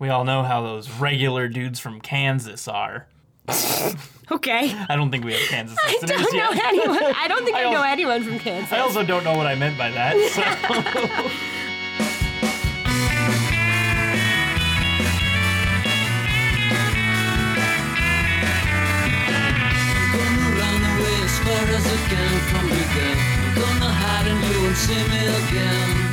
We all know how those regular dudes from Kansas are. Okay. I don't think we have Kansas I listeners don't know yet. anyone. I don't think I I, know also- anyone from Kansas. I also don't know what I meant by that. So. Gonna run away as far as I can from you then I'm gonna hide and you won't see me again You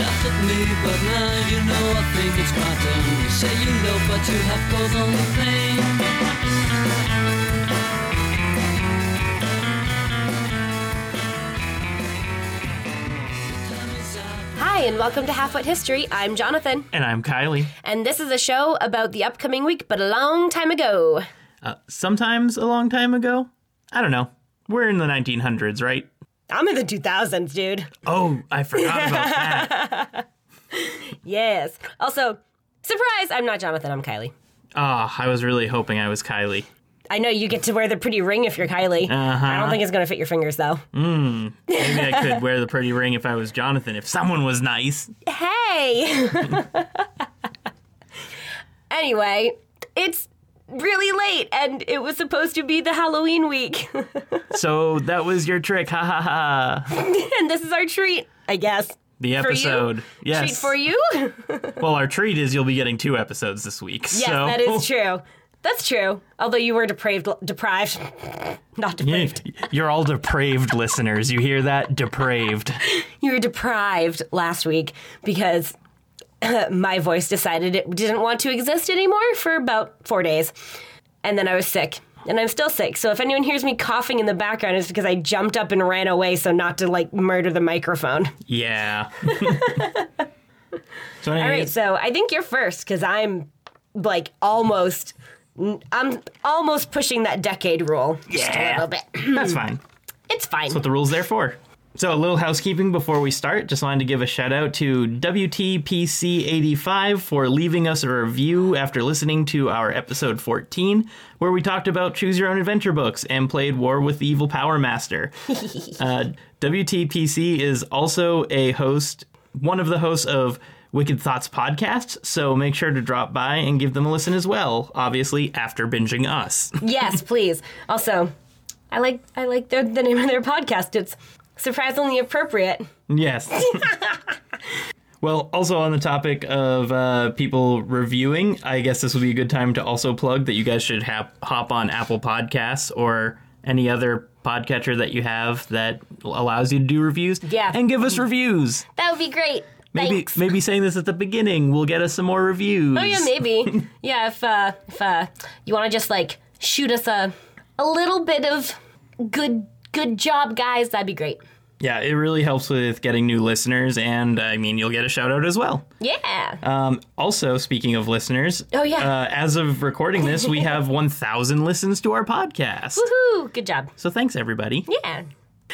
laughed at me but now you know I think it's my turn You say you love but you have caused only pain Hi, and welcome to Half What History. I'm Jonathan, and I'm Kylie. and this is a show about the upcoming week, but a long time ago. Uh, sometimes a long time ago. I don't know. We're in the 1900s, right? I'm in the 2000s, dude. Oh, I forgot about that. Yes. Also, surprise, I'm not Jonathan, I'm Kylie. Ah, I was really hoping I was Kylie. I know you get to wear the pretty ring if you're Kylie. Uh-huh. I don't think it's going to fit your fingers, though. Maybe I could wear the pretty ring if I was Jonathan, if someone was nice. Hey! anyway, it's really late, and it was supposed to be the Halloween week. So that was your trick. Ha ha ha. and this is our treat, I guess. The For you? episode. Yes. Treat for you? Well, our treat is you'll be getting two episodes this week. Yes, so. that is true. That's true. Although you were depraved, deprived, not depraved. You're all depraved listeners. You hear that? Depraved. You were deprived last week because my voice decided it didn't want to exist anymore for about four days, and then I was sick. And I'm still sick. So if anyone hears me coughing in the background, it's because I jumped up and ran away so not to like murder the microphone. Yeah. so, All right, so I think you're first because I'm like almost, I'm almost pushing that decade rule just a Yeah. little bit. that's fine. It's fine. That's what the rule's there for. So, a little housekeeping before we start. Just wanted to give a shout out to WTPC85 for leaving us a review after listening to our episode 14, where we talked about Choose Your Own Adventure books and played War with the Evil Power Master. uh, WTPC is also a host, one of the hosts of Wicked Thoughts podcast, so make sure to drop by and give them a listen as well, obviously, after binging us. yes, please. Also, I like I like their, the name of their podcast. It's surprisingly appropriate. Yes. well, also on the topic of uh, people reviewing, I guess this would be a good time to also plug that you guys should hap- hop on Apple Podcasts or any other podcatcher that you have that allows you to do reviews. Yeah. And give us reviews. That would be great. Maybe Thanks. maybe saying this at the beginning will get us some more reviews. Oh yeah, maybe. yeah, if uh, if uh, you want to just like shoot us a a little bit of good good job, guys, that'd be great. Yeah, it really helps with getting new listeners, and I mean, you'll get a shout out as well. Yeah. Um, also, speaking of listeners, Oh, yeah. uh, as of recording this, we have 1,000 listens to our podcast. Woohoo! Good job. So thanks, everybody. Yeah.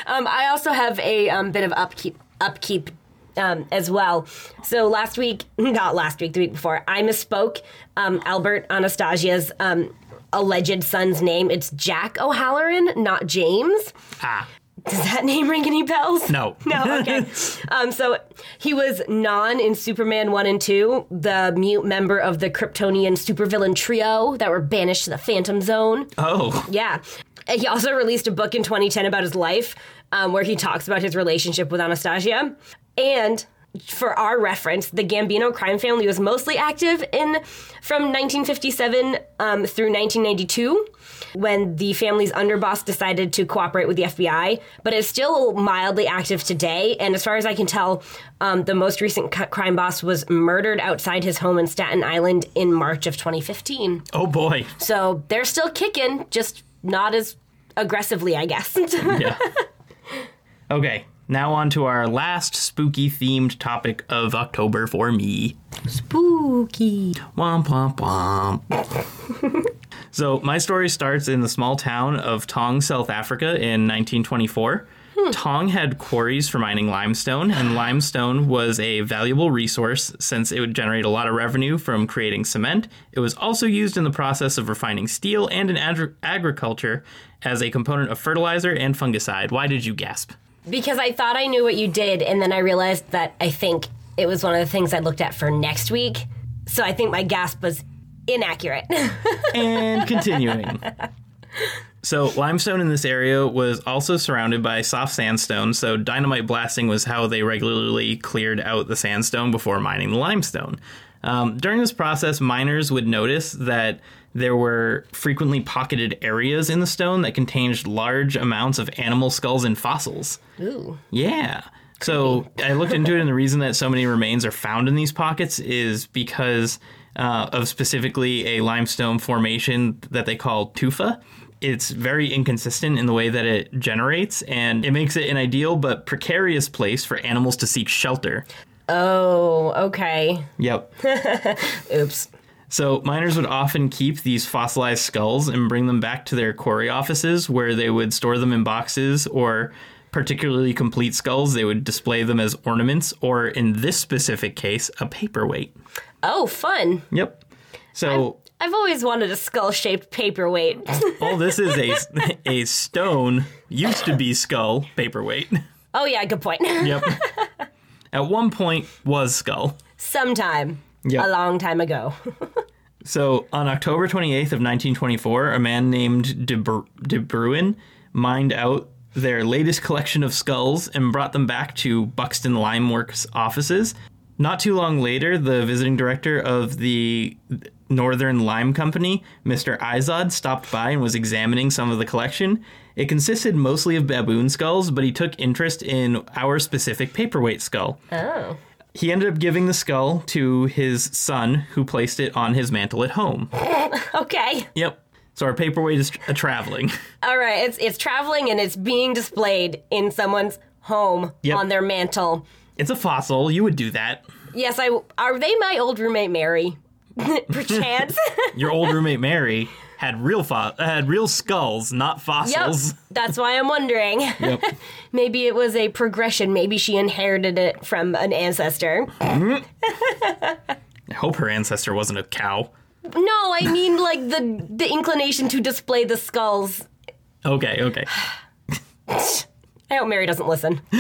Um, I also have a um, bit of upkeep upkeep um, as well. So last week, not last week, the week before, I misspoke um, Albert Anastasia's um, alleged son's name. It's Jack O'Halloran, not James. Ah, Does that name ring any bells? no. No, okay. um, so he was Non in Superman 1 and 2, the mute member of the Kryptonian supervillain trio that were banished to the Phantom Zone. Oh, Yeah. And He also released a book in 2010 about his life um, where he talks about his relationship with Anastasia. And for our reference, the Gambino crime family was mostly active in from 1957 um, through 1992 when the family's underboss decided to cooperate with the FBI, but it's still mildly active today. And as far as I can tell, um, the most recent c- crime boss was murdered outside his home in Staten Island in March of 2015. oh boy. So they're still kicking, just not as aggressively, I guess. Yeah. okay, now on to our last spooky themed topic of October for me. Spooky. Womp womp womp. so my story starts in the small town of Taung, South Africa in 1924. Hmm. Taung had quarries for mining limestone, and limestone was a valuable resource since it would generate a lot of revenue from creating cement. It was also used in the process of refining steel and in agri- agriculture as a component of fertilizer and fungicide. Why did you gasp? Because I thought I knew what you did, and then I realized that I think it was one of the things I looked at for next week. So I think my gasp was inaccurate. and continuing. So, limestone in this area was also surrounded by soft sandstone, so dynamite blasting was how they regularly cleared out the sandstone before mining the limestone. Um, during this process, miners would notice that there were frequently pocketed areas in the stone that contained large amounts of animal skulls and fossils. Ooh. Yeah. So I looked into it, and the reason that so many remains are found in these pockets is because uh, of specifically a limestone formation that they call tufa. It's very inconsistent in the way that it generates, and it makes it an ideal but precarious place for animals to seek shelter. Oh, okay. Yep. Oops. So miners would often keep these fossilized skulls and bring them back to their quarry offices where they would store them in boxes or particularly complete skulls they would display them as ornaments or in this specific case a paperweight. Oh, fun. Yep. So I've always wanted a skull shaped paperweight. all this is a a stone used to be skull paperweight. oh, yeah, good point. Yep. At one point was skull. Sometime. Yep. A long time ago. So on October 28th of 1924, a man named De, Bru- De Bruin mined out their latest collection of skulls and brought them back to Buxton Lime Works offices. Not too long later, the visiting director of the Northern Lime Company, Mr. Izod, stopped by and was examining some of the collection. It consisted mostly of baboon skulls, but he took interest in our specific paperweight skull. oh. He ended up giving the skull to his son, who placed it on his mantle at home. Okay. Yep. So our paperweight is a traveling. All right. It's it's traveling and it's being displayed in someone's home Yep. on their mantle. It's a fossil. You would do that. Yes, I are they my old roommate Mary? Perchance. Your old roommate Mary had real fo- had real skulls, not yep. fossils. That's why I'm wondering. Yep. Maybe it was a progression. Maybe she inherited it from an ancestor. Mm-hmm. I hope her ancestor wasn't a cow. No, I mean like the the inclination to display the skulls. Okay, okay. I hope Mary doesn't listen.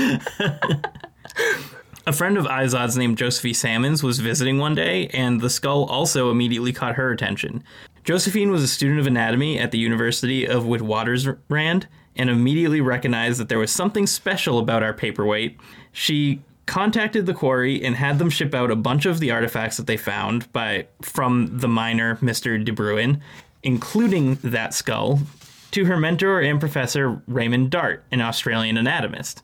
A friend of Izod's named Josephine Salmons was visiting one day, and the skull also immediately caught her attention. Josephine was a student of anatomy at the University of Witwatersrand and immediately recognized that there was something special about our paperweight. She contacted the quarry and had them ship out a bunch of the artifacts that they found by from the miner Mr. De Bruin, including that skull, to her mentor and professor Raymond Dart, an Australian anatomist.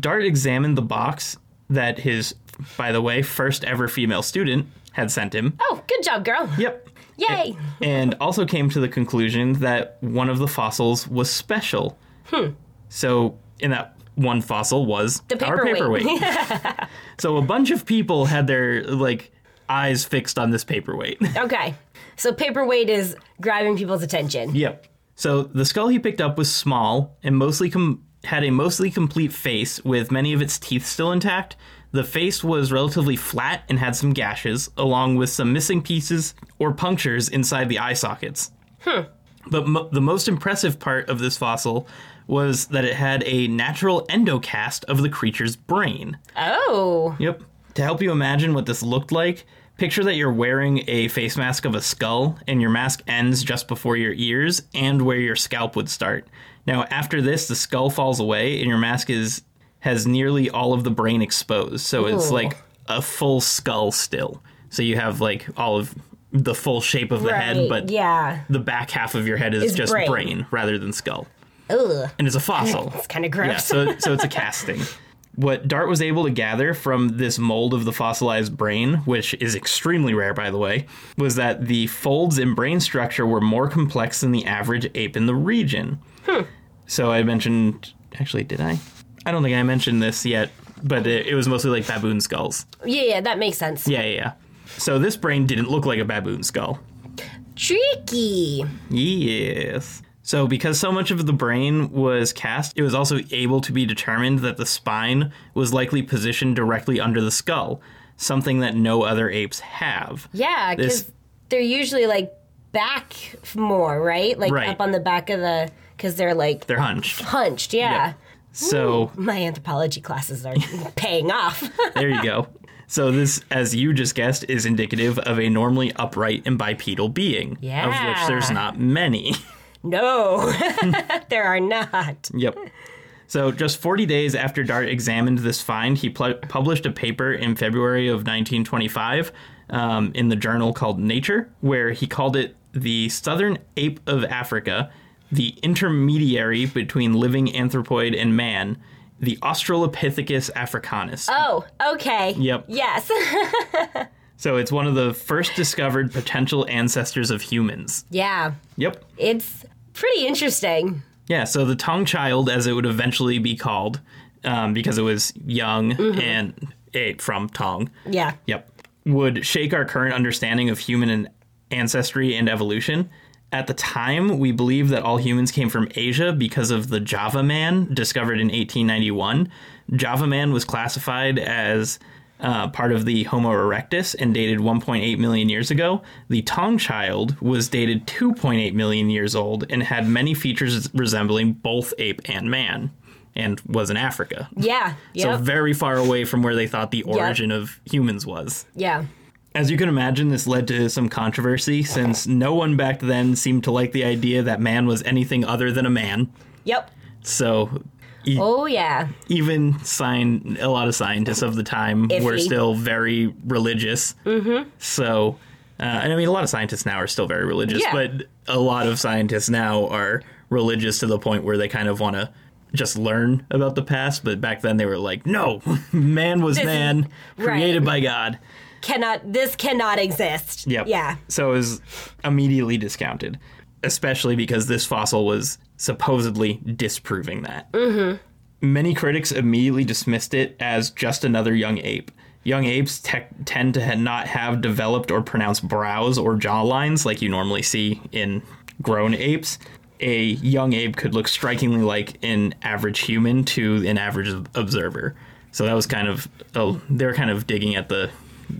Dart examined the box that his, by the way, first ever female student had sent him. Oh, good job, girl. Yep. Yay. And also came to the conclusion that one of the fossils was special. Hmm. So, in that one fossil was The our paperweight. paperweight. so, a bunch of people had their, like, eyes fixed on this paperweight. Okay. So paperweight is grabbing people's attention. Yep. So the skull he picked up was small and mostly com- had a mostly complete face with many of its teeth still intact. The face was relatively flat and had some gashes, along with some missing pieces or punctures inside the eye sockets. But mo- the most impressive part of this fossil was that it had a natural endocast of the creature's brain. Oh. Yep. To help you imagine what this looked like, picture that you're wearing a face mask of a skull and your mask ends just before your ears and where your scalp would start. Now, after this, the skull falls away and your mask is has nearly all of the brain exposed. So it's Ooh. like a full skull still. So you have like all of the full shape of the head, but yeah. the back half of your head is Is just brain. brain rather than skull. Ugh. And it's a fossil. It's kind of gross. Yeah, so so it's a casting. What Dart was able to gather from this mold of the fossilized brain, which is extremely rare by the way, was that the folds in brain structure were more complex than the average ape in the region. Hmm. So I mentioned actually did I? I don't think I mentioned this yet, but it, it was mostly like baboon skulls. yeah, yeah, that makes sense. Yeah, yeah, yeah. So this brain didn't look like a baboon skull. Tricky. Yes. So, because so much of the brain was cast, it was also able to be determined that the spine was likely positioned directly under the skull, something that no other apes have. Yeah, because they're usually like back more, right? Like Right. up on the back of the, because they're like They're hunched. hunched. Yeah. So, My anthropology classes are paying off. there you go. So this, as you just guessed, is indicative of a normally upright and bipedal being, of which there's not many. No, there are not. Yep. So, just 40 days after Dart examined this find, he pl- published a paper in February of 1925 um, in the journal called Nature, where he called it the Southern Ape of Africa, the intermediary between living anthropoid and man, the Australopithecus africanus. Oh, okay. Yep. Yes. So, it's one of the first discovered potential ancestors of humans. yeah. Yep. It's pretty interesting. Yeah, so the Taung Child, as it would eventually be called, um, because it was young and ate from Taung. Yeah. Yep. Would shake our current understanding of human ancestry and evolution. At the time, we believed that all humans came from Asia because of the Java Man discovered in 1891. Java Man was classified as uh, part of the Homo erectus and dated 1.8 million years ago. The Taung Child was dated 2.8 million years old and had many features resembling both ape and man, and was in Africa. Yeah. So very far away from where they thought the origin of humans was. yeah. As you can imagine, this led to some controversy since no one back then seemed to like the idea that man was anything other than a man. Yep. So e- Oh, yeah. even sign a lot of scientists of the time were still very religious. Mm-hmm. So, uh, and I mean, a lot of scientists now are still very religious, Yeah. but a lot of scientists now are religious to the point where they kind of want to just learn about the past. But back then, they were like, "No, man was man, right. created by God." Cannot, this cannot exist. Yep. Yeah. So it was immediately discounted, especially because this fossil was supposedly disproving that. Mm-hmm. Many critics immediately dismissed it as just another young ape. Young apes te- tend to ha- not have developed or pronounced brows or jaw lines like you normally see in grown apes. A young ape could look strikingly like an average human to an average observer. So that was kind of oh, they were kind of digging at the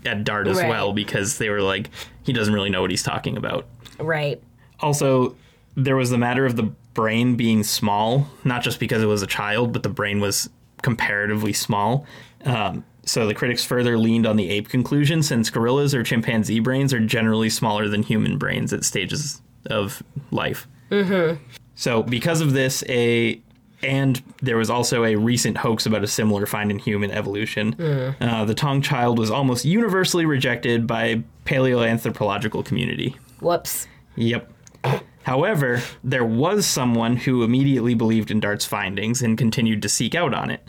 at Dart as Right. well because they were like he doesn't really know what he's talking about. Right. Also, there was the matter of the brain being small, not just because it was a child, but the brain was comparatively small. Um, so the critics further leaned on the ape conclusion, since gorillas or chimpanzee brains are generally smaller than human brains at stages of life. Mm-hmm. So because of this, a and there was also a recent hoax about a similar find in human evolution. Uh, the Taung child was almost universally rejected by paleoanthropological community. Whoops. Yep. However, there was someone who immediately believed in Dart's findings and continued to seek out on it.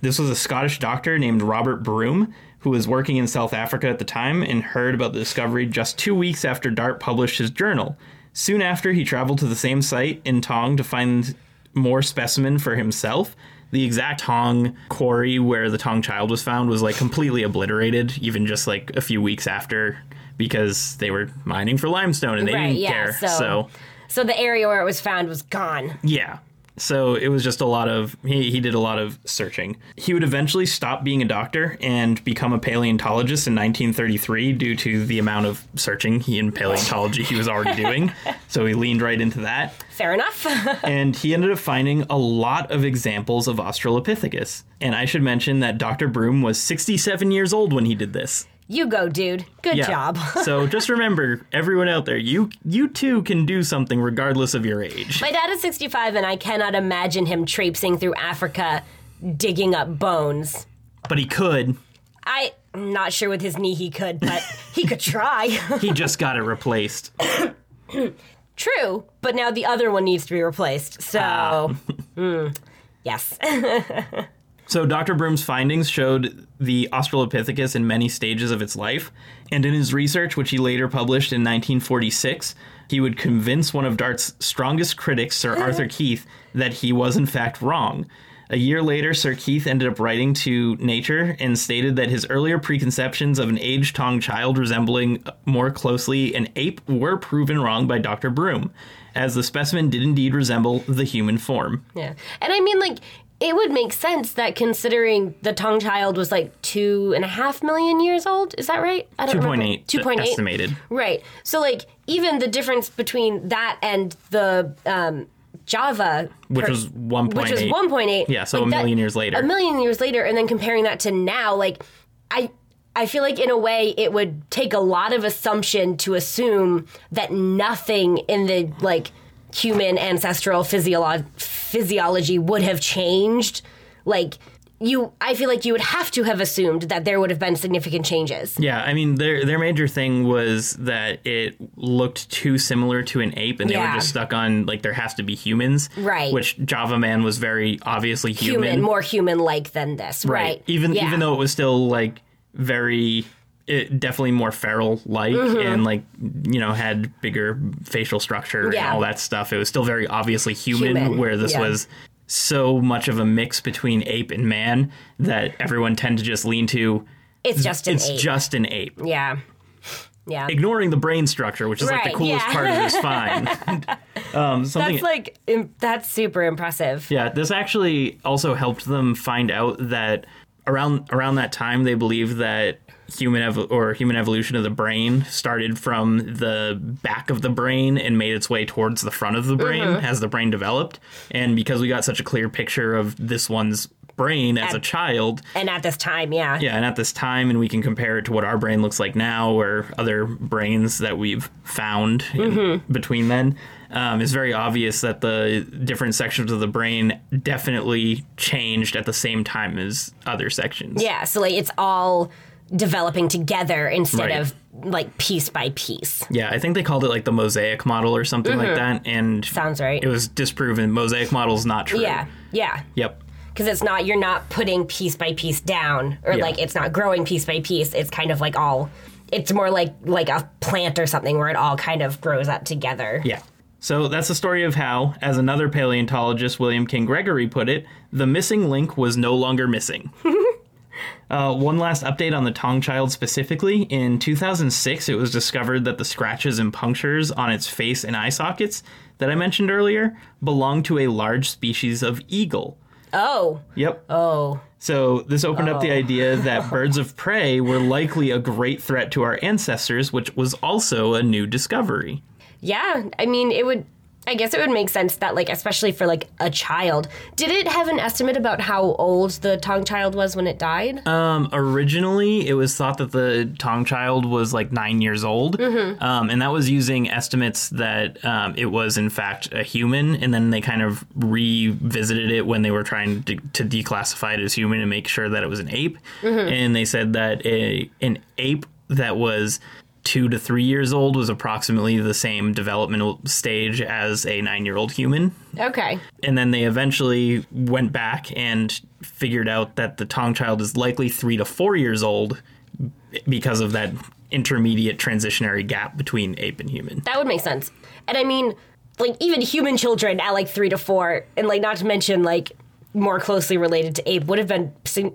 This was a Scottish doctor named Robert Broom, who was working in South Africa at the time and heard about the discovery just two weeks after Dart published his journal. Soon after, he traveled to the same site in Taung to find more specimen for himself. The exact Taung quarry where the Taung child was found was like completely obliterated, even just like a few weeks after, because they were mining for limestone and they Right, didn't yeah, care. so- so So the area where it was found was gone. yeah. So it was just a lot of he, he did a lot of searching. He would eventually stop being a doctor and become a paleontologist in 1933 due to the amount of searching he in paleontology he was already doing. So he leaned right into that. Fair enough. And he ended up finding a lot of examples of Australopithecus. And I should mention that Dr. Broom was 67 years old when he did this. You go, dude. Good Yeah. job. so just remember, everyone out there, you you too can do something regardless of your age. My dad is 65, and I cannot imagine him traipsing through Africa digging up bones. But he could. I, I'm not sure with his knee he could, but he could try. He just got it replaced. True, but now the other one needs to be replaced. So, mm, yes. So Dr. Broom's findings showed the Australopithecus in many stages of its life, and in his research, which he later published in 1946, he would convince one of Dart's strongest critics, Sir Arthur Keith, that he was in fact wrong. A year later, Sir Keith ended up writing to Nature and stated that his earlier preconceptions of an aged Taung child resembling more closely an ape were proven wrong by Dr. Broom, as the specimen did indeed resemble the human form. yeah. And I mean, like, it would make sense that considering the Taung child was like two and a half million years old. Is that right? I don't 2.8 Two point eight. estimated. Right. So, like, even the difference between that and the um, Java, Which per- was 1.8. which was 1.8. Yeah, so like a that- million years later. A million years later, and then comparing that to now, like, I I feel like in a way it would take a lot of assumption to assume that nothing in the like human ancestral physiolo- physiology would have changed. Like you I feel like you would have to have assumed that there would have been significant changes. Yeah, I mean their their major thing was that it looked too similar to an ape, and they Yeah. were just stuck on like there has to be humans, Right. Which Java Man was very obviously human, Human, more human like than this, right? Even Yeah. even though it was still like very. It definitely more feral like and like you know had bigger facial structure and Mm-hmm. All that stuff. It was still very obviously human, Human, where this yeah. was so much of a mix between ape and man that everyone tend to just lean to it's just an it's ape. just an ape yeah. Yeah. ignoring the brain structure, which is like the coolest yeah. part of his spine. um, something, That's like im- that's super impressive. yeah. This actually also helped them find out that around around that time they believed that human ev- or human evolution of the brain started from the back of the brain and made its way towards the front of the brain Mm-hmm. as the brain developed. And because we got such a clear picture of this one's brain as a child, And at this time, yeah. Yeah, and at this time, and we can compare it to what our brain looks like now, or other brains that we've found Mm-hmm. between then. Um, it's very obvious that the different sections of the brain definitely changed at the same time as other sections. Yeah, so like it's all developing together instead Right. of like piece by piece. Yeah, I think they called it like the mosaic model or something like that, and Mm-hmm. Sounds right. it was disproven. Mosaic model is not true. Yeah, yeah. Yep. Because it's not, you're not putting piece by piece down, or Yeah. like it's not growing piece by piece. It's kind of like all, it's more like like a plant or something where it all kind of grows up together. Yeah. So that's the story of how, as another paleontologist, William King Gregory, put it, the missing link was no longer missing. uh, one last update on the Taung child specifically. In 2006, it was discovered that the scratches and punctures on its face and eye sockets that I mentioned earlier belonged to a large species of eagle. Oh, Yep. oh. So this opened up the idea that birds of prey were likely a great threat to our ancestors, which was also a new discovery. Yeah, I mean, it would. I guess it would make sense that, like, especially for like a child. Did it have an estimate about how old the Taung child was when it died? Um, originally, it was thought that the Taung child was like nine years old, um, and that was using estimates that um, it was in fact a human, and then they kind of revisited it when they were trying to, to declassify it as human and make sure that it was an ape, and they said that a an ape that was two to three years old was approximately the same developmental stage as a nine year old human okay. and then they eventually went back and figured out that the Taung child is likely three to four years old because of that intermediate transitionary gap between ape and human. That would make sense. And I mean, like even human children at like three to four, and like not to mention like more closely related to ape would have been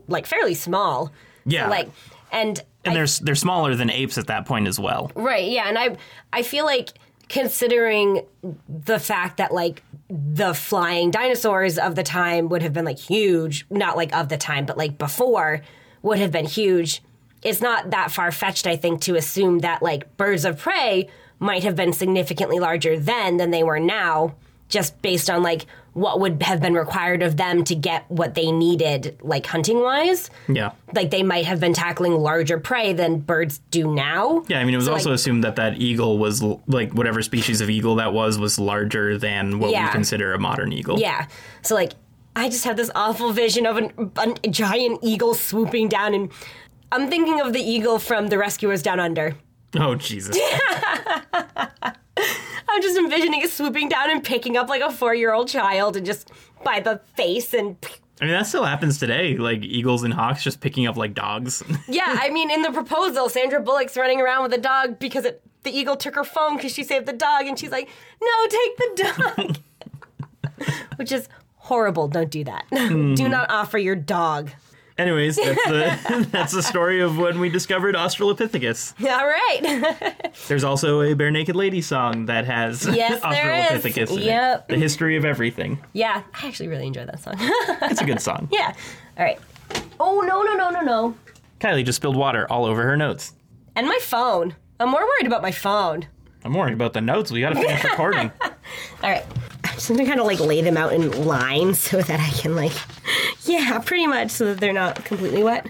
like fairly small. Yeah. So, like and And they're they're smaller than apes at that point as well. Right, yeah, and I I feel like considering the fact that like the flying dinosaurs of the time would have been like huge, not like of the time, but like before would have been huge. It's not that far fetched, I think, to assume that like birds of prey might have been significantly larger then than they were now, just based on like what would have been required of them to get what they needed, like hunting wise Yeah. like they might have been tackling larger prey than birds do now. Yeah, I mean, it was So, also like- assumed that that eagle was like whatever species of eagle that was was larger than what Yeah. we consider a modern eagle. Yeah. So like I just have this awful vision of an, a giant eagle swooping down and I'm thinking of the eagle from The Rescuers Down Under. Oh Jesus. I'm just envisioning it swooping down and picking up like a four year old child and just by the face and I mean, that still happens today. Like eagles and hawks just picking up like dogs. yeah, I mean in the proposal, Sandra Bullock's running around with a dog because it, the eagle took her phone because she saved the dog and she's like, no, take the dog. Which is horrible. Don't do that. do hmm. not offer your dog. Anyways, that's the that's the story of when we discovered Australopithecus. All right. There's also a Bare Naked Lady song that has Yes, there is. Australopithecus in Yep. it. The history of everything. yeah, I actually really enjoy that song. It's a good song. yeah. All right. Oh, no, no, no, no, no. Kylie just spilled water all over her notes. And my phone. I'm more worried about my phone. I'm worried about the notes. We gotta finish recording. All right. I'm just gonna kind of like lay them out in lines so that I can like, yeah, pretty much so that they're not completely wet.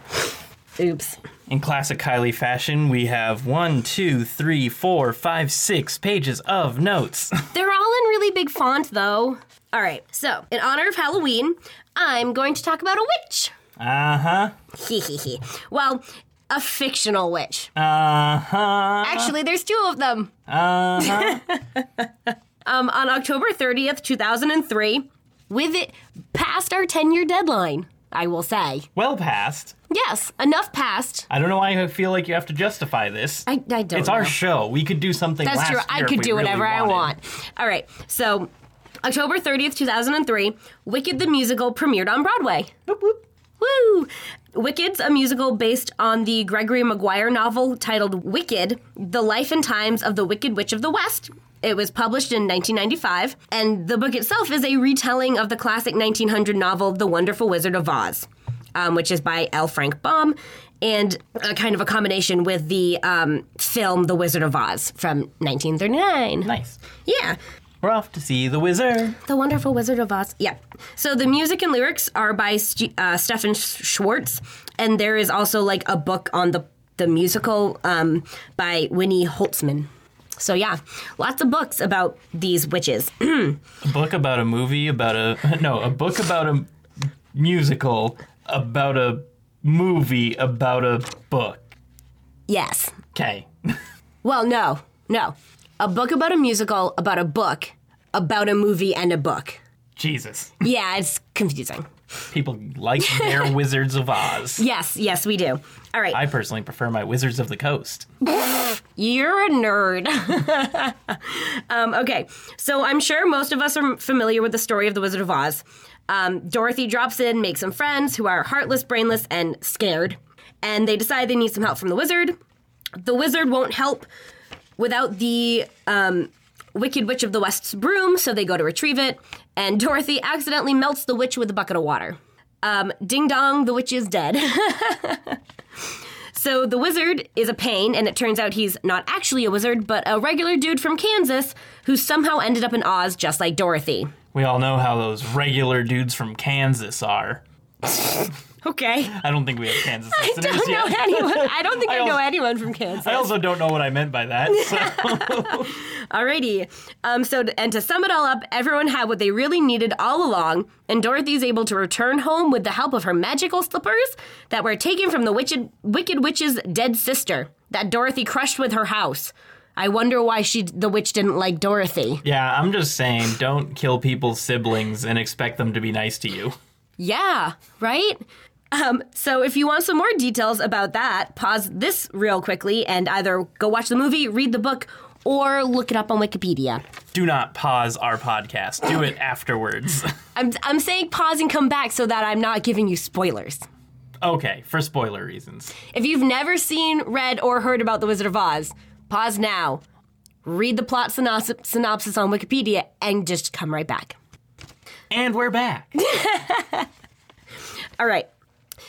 Oops. In classic Kylie fashion, we have one, two, three, four, five, six pages of notes. They're all in really big font, though. All right, so in honor of Halloween, I'm going to talk about a witch. Uh huh. Hee hee hee. Well, a fictional witch. Uh huh. Actually, there's two of them. Uh huh. Um, on October 30th, 2003, with it past our 10 year deadline, I will say. well past. Yes, enough passed. I don't know why I feel like you have to justify this. I, I don't it's know. our show. We could do something. That's true. I could do really whatever I want. All right. So, October 30th, 2003, Wicked the Musical premiered on Broadway. Whoop, whoop. Woo! Wicked's a musical based on the Gregory Maguire novel titled Wicked The Life and Times of the Wicked Witch of the West. It was published in 1995, and the book itself is a retelling of the classic 1900 novel The Wonderful Wizard of Oz, um, which is by L. Frank Baum, and a kind of a combination with the um, film The Wizard of Oz from 1939. Nice. Yeah. We're off to see the wizard. The Wonderful Wizard of Oz. Yeah. So the music and lyrics are by St- uh, Stephen Schwartz, and there is also like a book on the the musical um, by Winnie Holzman. So yeah, lots of books about these witches. A book about a movie about a no, a book about a musical about a movie about a book. yes. Okay. Well, no, no. A book about a musical about a book about a movie and a book. Jesus. Yeah, it's confusing. People like their Wizards of Oz. Yes, yes, we do. All right. I personally prefer my Wizards of the Coast. You're a nerd. um, okay, so I'm sure most of us are familiar with the story of the Wizard of Oz. Um, Dorothy drops in, makes some friends who are heartless, brainless, and scared, and they decide they need some help from the wizard. The wizard won't help without the um, Wicked Witch of the West's broom, so they go to retrieve it, and Dorothy accidentally melts the witch with a bucket of water. Um, ding dong, the witch is dead. So the wizard is a pain, and it turns out he's not actually a wizard, but a regular dude from Kansas who somehow ended up in Oz just like Dorothy. We all know how those regular dudes from Kansas are. Okay. I don't think we have Kansas I listeners don't know yet. anyone. I don't think I, I know also- anyone from Kansas. I also don't know what I meant by that. So. Alrighty. Um, so, and to sum it all up, everyone had what they really needed all along, and Dorothy's able to return home with the help of her magical slippers that were taken from the wicked, wicked witch's dead sister that Dorothy crushed with her house. I wonder why she, the witch, didn't like Dorothy. yeah, I'm just saying, don't kill people's siblings and expect them to be nice to you. Yeah, right? Um, so if you want some more details about that, pause this real quickly and either go watch the movie, read the book, or look it up on Wikipedia. Do not pause our podcast. Do it afterwards. I'm, I'm saying pause and come back so that I'm not giving you spoilers. okay, for spoiler reasons. If you've never seen, read, or heard about The Wizard of Oz, pause now, read the plot synopsis, synopsis on Wikipedia, and just come right back. And we're back. All right.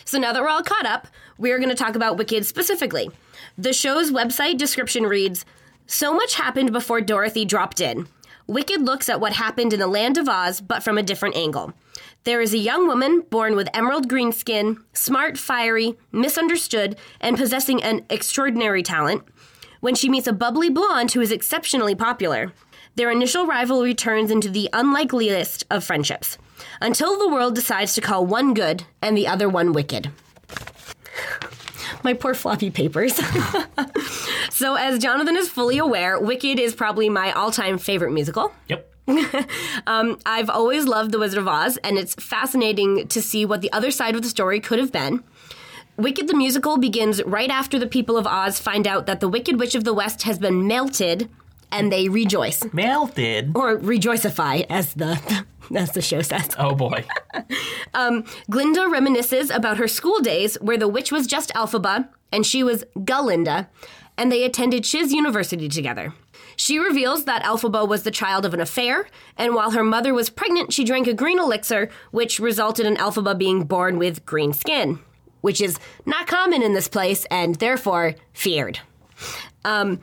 So now that we're all caught up, we're going to talk about Wicked specifically. The show's website description reads So much happened before Dorothy dropped in. Wicked looks at what happened in the land of Oz, but from a different angle. There is a young woman born with emerald green skin, smart, fiery, misunderstood, and possessing an extraordinary talent. When she meets a bubbly blonde who is exceptionally popular, their initial rivalry turns into the unlikeliest of friendships, until the world decides to call one good and the other one wicked. My poor floppy papers. so, as Jonathan is fully aware, Wicked is probably my all time favorite musical. Yep. Um, I've always loved The Wizard of Oz, and it's fascinating to see what the other side of the story could have been. Wicked the musical begins right after the people of Oz find out that the Wicked Witch of the West has been melted, and they rejoice. Melted. Or rejoicify, as the as the show says. Oh boy. Um, Glinda reminisces about her school days where the witch was just Elphaba and she was Galinda, and they attended Shiz University together. She reveals that Elphaba was the child of an affair, and while her mother was pregnant, she drank a green elixir, which resulted in Elphaba being born with green skin, which is not common in this place and therefore feared.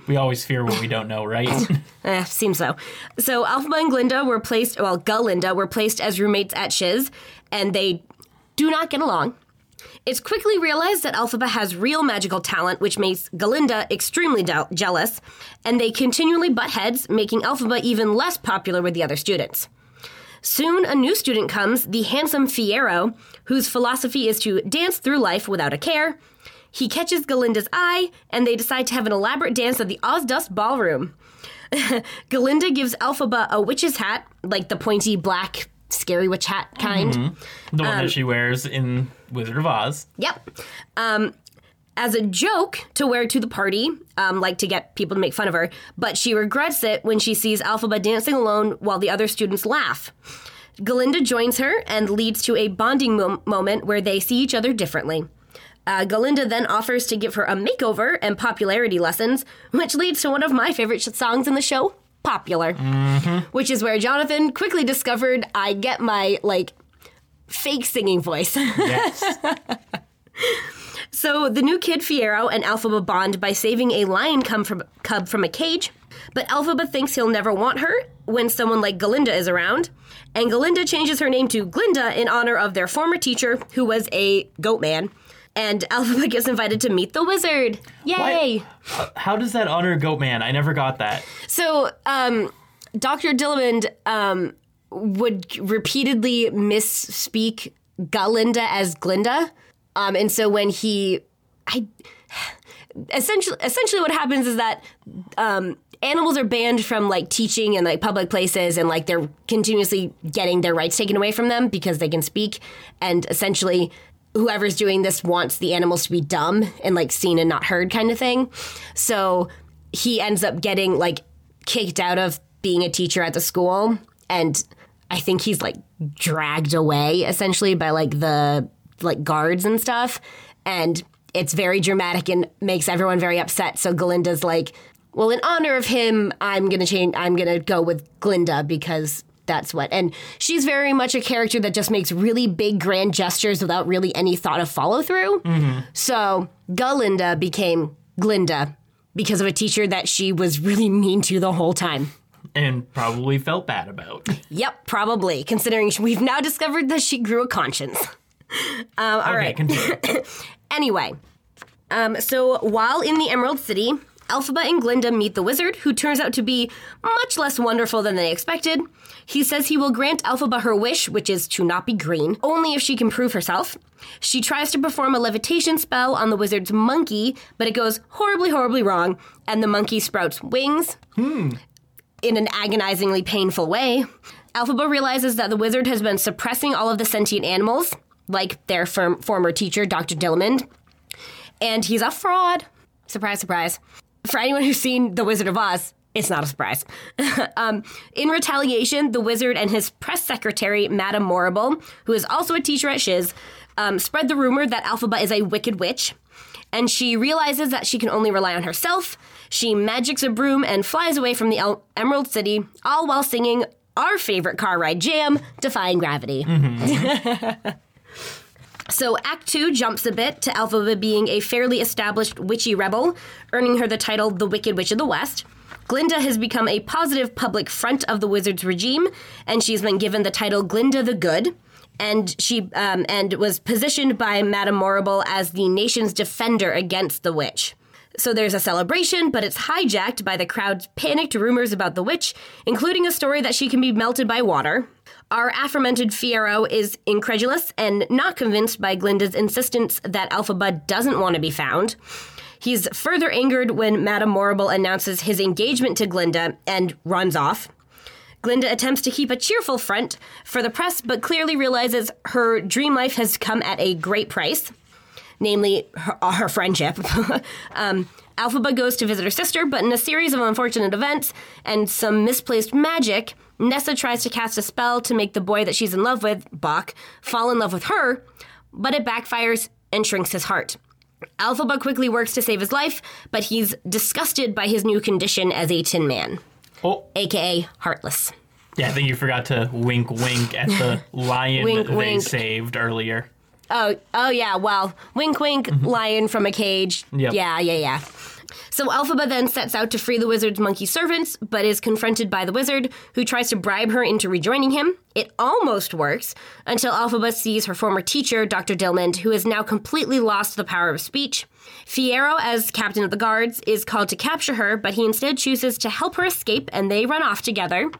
We always fear what we don't know, right? Eh, seems so. So Elphaba and Glinda were placed, well, Galinda were placed as roommates at Shiz, and they do not get along. It's quickly realized that Elphaba has real magical talent, which makes Galinda extremely je- jealous, and they continually butt heads, making Elphaba even less popular with the other students. Soon, a new student comes, the handsome Fiyero, whose philosophy is to dance through life without a care. He catches Galinda's eye, and they decide to have an elaborate dance at the Ozdust Ballroom. Galinda gives Elphaba a witch's hat, like the pointy black scary witch hat kind. The one that she wears in Wizard of Oz. Yep. Um, as a joke to wear to the party, um, like to get people to make fun of her, but she regrets it when she sees Elphaba dancing alone while the other students laugh. Galinda joins her and leads to a bonding mo- moment where they see each other differently. Uh, Galinda then offers to give her a makeover and popularity lessons, which leads to one of my favorite sh- songs in the show, Popular, which is where Jonathan quickly discovered I get my, like, fake singing voice. Yes. So the new kid Fiyero and Elphaba bond by saving a lion from, cub from a cage, but Elphaba thinks he'll never want her when someone like Galinda is around, and Galinda changes her name to Glinda in honor of their former teacher, who was a goat man. And Elphaba gets invited to meet the wizard. Yay! Why- How does that honor Goatman? I never got that. So, um, Dr. Dillamond um, would repeatedly misspeak Galinda as Glinda. Um, and so when he, I, essentially, essentially what happens is that um, animals are banned from like teaching in like public places and like they're continuously getting their rights taken away from them because they can speak. And essentially, whoever's doing this wants the animals to be dumb and like seen and not heard kind of thing. So he ends up getting like kicked out of being a teacher at the school. And I think he's like dragged away essentially by like the like guards and stuff. And it's very dramatic and makes everyone very upset. So Galinda's like well in honor of him I'm going to change I'm going to go with Glinda because that's what and she's very much a character that just makes really big grand gestures without really any thought of follow through so Galinda became Glinda because of a teacher that she was really mean to the whole time. And probably felt bad about. Yep, probably, considering we've now discovered that she grew a conscience. Um, all okay, right. Anyway, um, so while in the Emerald City, Elphaba and Glinda meet the wizard, who turns out to be much less wonderful than they expected. He says he will grant Elphaba her wish, which is to not be green, only if she can prove herself. She tries to perform a levitation spell on the wizard's monkey, but it goes horribly, horribly wrong, and the monkey sprouts wings hmm. in an agonizingly painful way. Elphaba realizes that the wizard has been suppressing all of the sentient animals, like their firm, former teacher, Dr. Dillamond, and he's a fraud. Surprise, surprise. For anyone who's seen The Wizard of Oz, it's not a surprise. um, in retaliation, the wizard and his press secretary, Madame Morrible, who is also a teacher at Shiz, um, spread the rumor that Elphaba is a wicked witch. And she realizes that she can only rely on herself. She magics a broom and flies away from the El- Emerald City, all while singing our favorite car ride jam, Defying Gravity. So Act 2 jumps a bit to Elphaba being a fairly established witchy rebel, earning her the title the Wicked Witch of the West. Glinda has become a positive public front of the wizard's regime, and she's been given the title Glinda the Good. And she um, and was positioned by Madame Morrible as the nation's defender against the witch. So there's a celebration, but it's hijacked by the crowd's panicked rumors about the witch, including a story that she can be melted by water. Our aforementioned Fiyero is incredulous and not convinced by Glinda's insistence that Elphaba doesn't want to be found. He's further angered when Madame Morrible announces his engagement to Glinda and runs off. Glinda attempts to keep a cheerful front for the press, but clearly realizes her dream life has come at a great price, namely her, uh, her friendship. um, Elphaba goes to visit her sister, but in a series of unfortunate events and some misplaced magic, Nessa tries to cast a spell to make the boy that she's in love with, Boq, fall in love with her, but it backfires and shrinks his heart. Elphaba quickly works to save his life, but he's disgusted by his new condition as a Tin Man, Oh, aka Heartless. yeah, I think you forgot to wink wink at the lion Wink, they wink. saved earlier. Oh, oh yeah. Well, wink, wink, mm-hmm. lion from a cage. Yep. Yeah, yeah, yeah. So Elphaba then sets out to free the wizard's monkey servants, but is confronted by the wizard, who tries to bribe her into rejoining him. It almost works until Elphaba sees her former teacher, Dr. Dillamond, who has now completely lost the power of speech. Fiyero, as captain of the guards, is called to capture her, but he instead chooses to help her escape, and they run off together.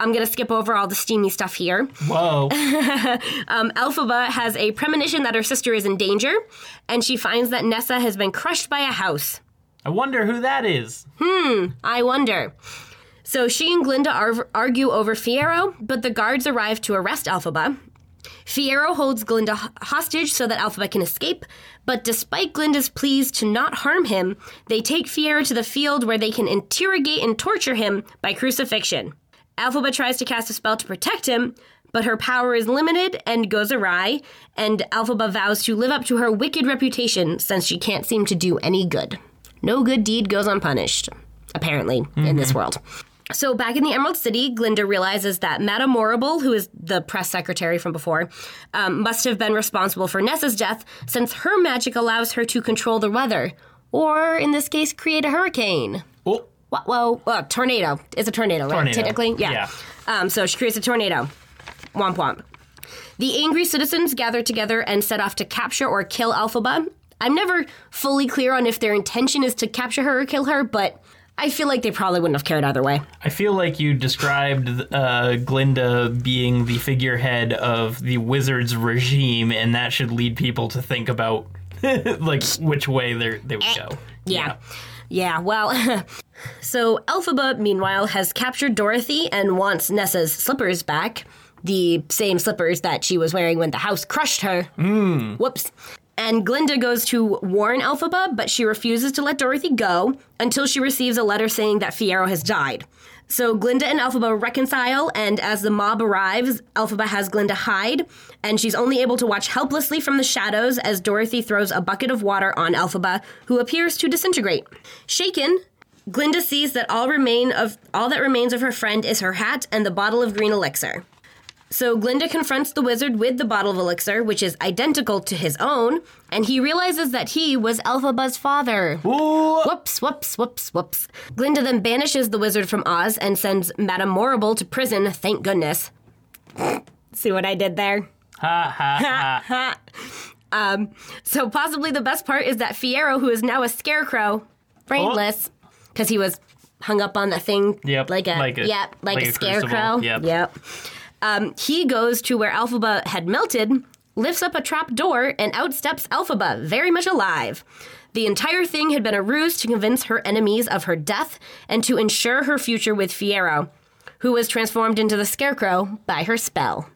I'm going to skip over all the steamy stuff here. Whoa. Um, Elphaba has a premonition that her sister is in danger, and she finds that Nessa has been crushed by a house. I wonder who that is. Hmm, I wonder. So she and Glinda ar- argue over Fiyero, but the guards arrive to arrest Elphaba. Fiyero holds Glinda h- hostage so that Elphaba can escape, but despite Glinda's pleas to not harm him, they take Fiyero to the field where they can interrogate and torture him by crucifixion. Elphaba tries to cast a spell to protect him, but her power is limited and goes awry, and Elphaba vows to live up to her wicked reputation since she can't seem to do any good. No good deed goes unpunished, apparently, in this world. So back in the Emerald City, Glinda realizes that Madame Morrible, who is the press secretary from before, um, must have been responsible for Nessa's death, since her magic allows her to control the weather, or in this case, create a hurricane. Whoa, well, tornado. It's a tornado, right? Tornado. Technically, yeah. Yeah. Um, so she creates a tornado. Womp womp. The angry citizens gather together and set off to capture or kill Elphaba. I'm never fully clear on if their intention is to capture her or kill her, but I feel like they probably wouldn't have cared either way. I feel like you described uh, Glinda being the figurehead of the wizard's regime, and that should lead people to think about like which way they they would go. Yeah. Yeah, well, so Elphaba, meanwhile, has captured Dorothy and wants Nessa's slippers back. The same slippers that she was wearing when the house crushed her. Hmm. Whoops. And Glinda goes to warn Elphaba, but she refuses to let Dorothy go until she receives a letter saying that Fiyero has died. So Glinda and Elphaba reconcile, and as the mob arrives, Elphaba has Glinda hide, and she's only able to watch helplessly from the shadows as Dorothy throws a bucket of water on Elphaba, who appears to disintegrate. Shaken, Glinda sees that all remain of all that remains of her friend is her hat and the bottle of green elixir. So Glinda confronts the wizard with the bottle of elixir, which is identical to his own, and he realizes that he was Elphaba's father. Ooh, Whoops, whoops, whoops, whoops. Glinda then banishes the wizard from Oz and sends Madame Morrible to prison, thank goodness. See what I did there? ha ha ha. um, So possibly the best part is that Fiyero, who is now a scarecrow, brainless, because he was hung up on the thing Yep, like a, like a- yep, like, like a, a scarecrow. crucible, yep. Um, he goes to where Elphaba had melted, lifts up a trap door, and out steps Elphaba, very much alive. The entire thing had been a ruse to convince her enemies of her death and to ensure her future with Fiyero, who was transformed into the scarecrow by her spell,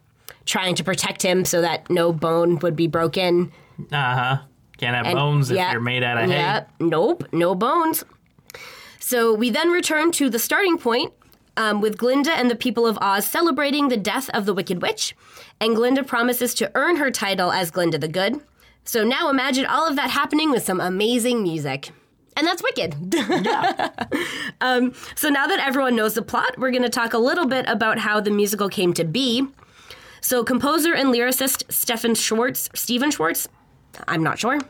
trying to protect him so that no bone would be broken. Uh huh. Can't have And- bones if you're made out of yeah, Nope, no bones. So we then return to the starting point um, with Glinda and the people of Oz celebrating the death of the Wicked Witch, and Glinda promises to earn her title as Glinda the Good. So now imagine all of that happening with some amazing music. And that's wicked. um, so now that everyone knows the plot, we're going to talk a little bit about how the musical came to be. So composer and lyricist Stephen Schwartz, Stephen Schwartz, I'm not sure,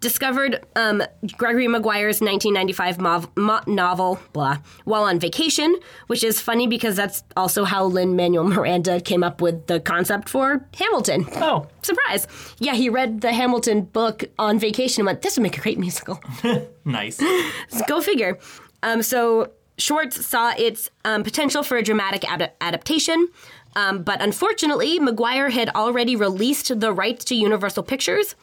discovered um, Gregory Maguire's 1995 mov- mo- novel, blah, while on vacation, which is funny because that's also how Lin Manuel Miranda came up with the concept for Hamilton. Oh, Surprise! Yeah, he read the Hamilton book on vacation and went, "This would make a great musical." nice. Go figure. Um, so Schwartz saw its um, potential for a dramatic ad- adaptation, um, but unfortunately, Maguire had already released the rights to Universal Pictures,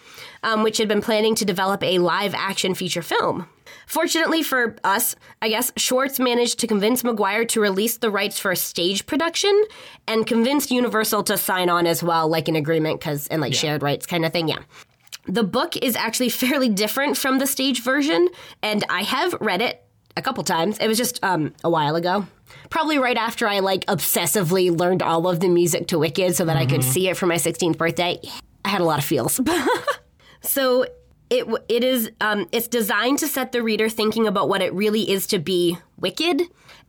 um, which had been planning to develop a live action feature film. Fortunately for us, I guess, Schwartz managed to convince Maguire to release the rights for a stage production and convinced Universal to sign on as well, like an agreement, because, and like shared rights kind of thing, yeah. The book is actually fairly different from the stage version, and I have read it a couple times. It was just um, a while ago. Probably right after I like obsessively learned all of the music to Wicked so that I could see it for my 16th birthday. I had a lot of feels. so it it is um, it's designed to set the reader thinking about what it really is to be wicked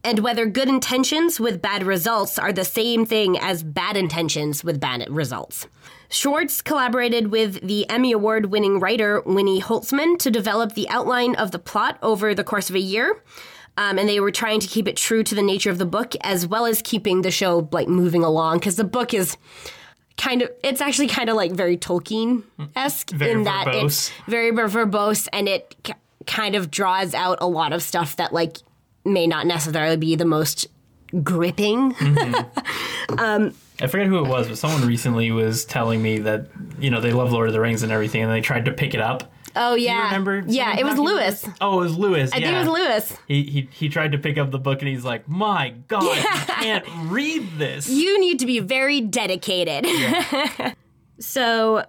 and whether good intentions with bad results are the same thing as bad intentions with bad results. Schwartz collaborated with the Emmy Award winning writer Winnie Holzman to develop the outline of the plot over the course of a year. Um, and they were trying to keep it true to the nature of the book as well as keeping the show like moving along because the book is kind of it's actually kind of like very Tolkien esque in that verbose. it's very verbose and it k- kind of draws out a lot of stuff that like may not necessarily be the most gripping. I forget who it was, but someone recently was telling me that you know they love Lord of the Rings and everything, and they tried to pick it up. Oh yeah, You remember Yeah, it was about Lewis. Oh, it was Lewis. I think it was Lewis. He, he he tried to pick up the book and he's like, "My God, you can't read this." You need to be very dedicated. so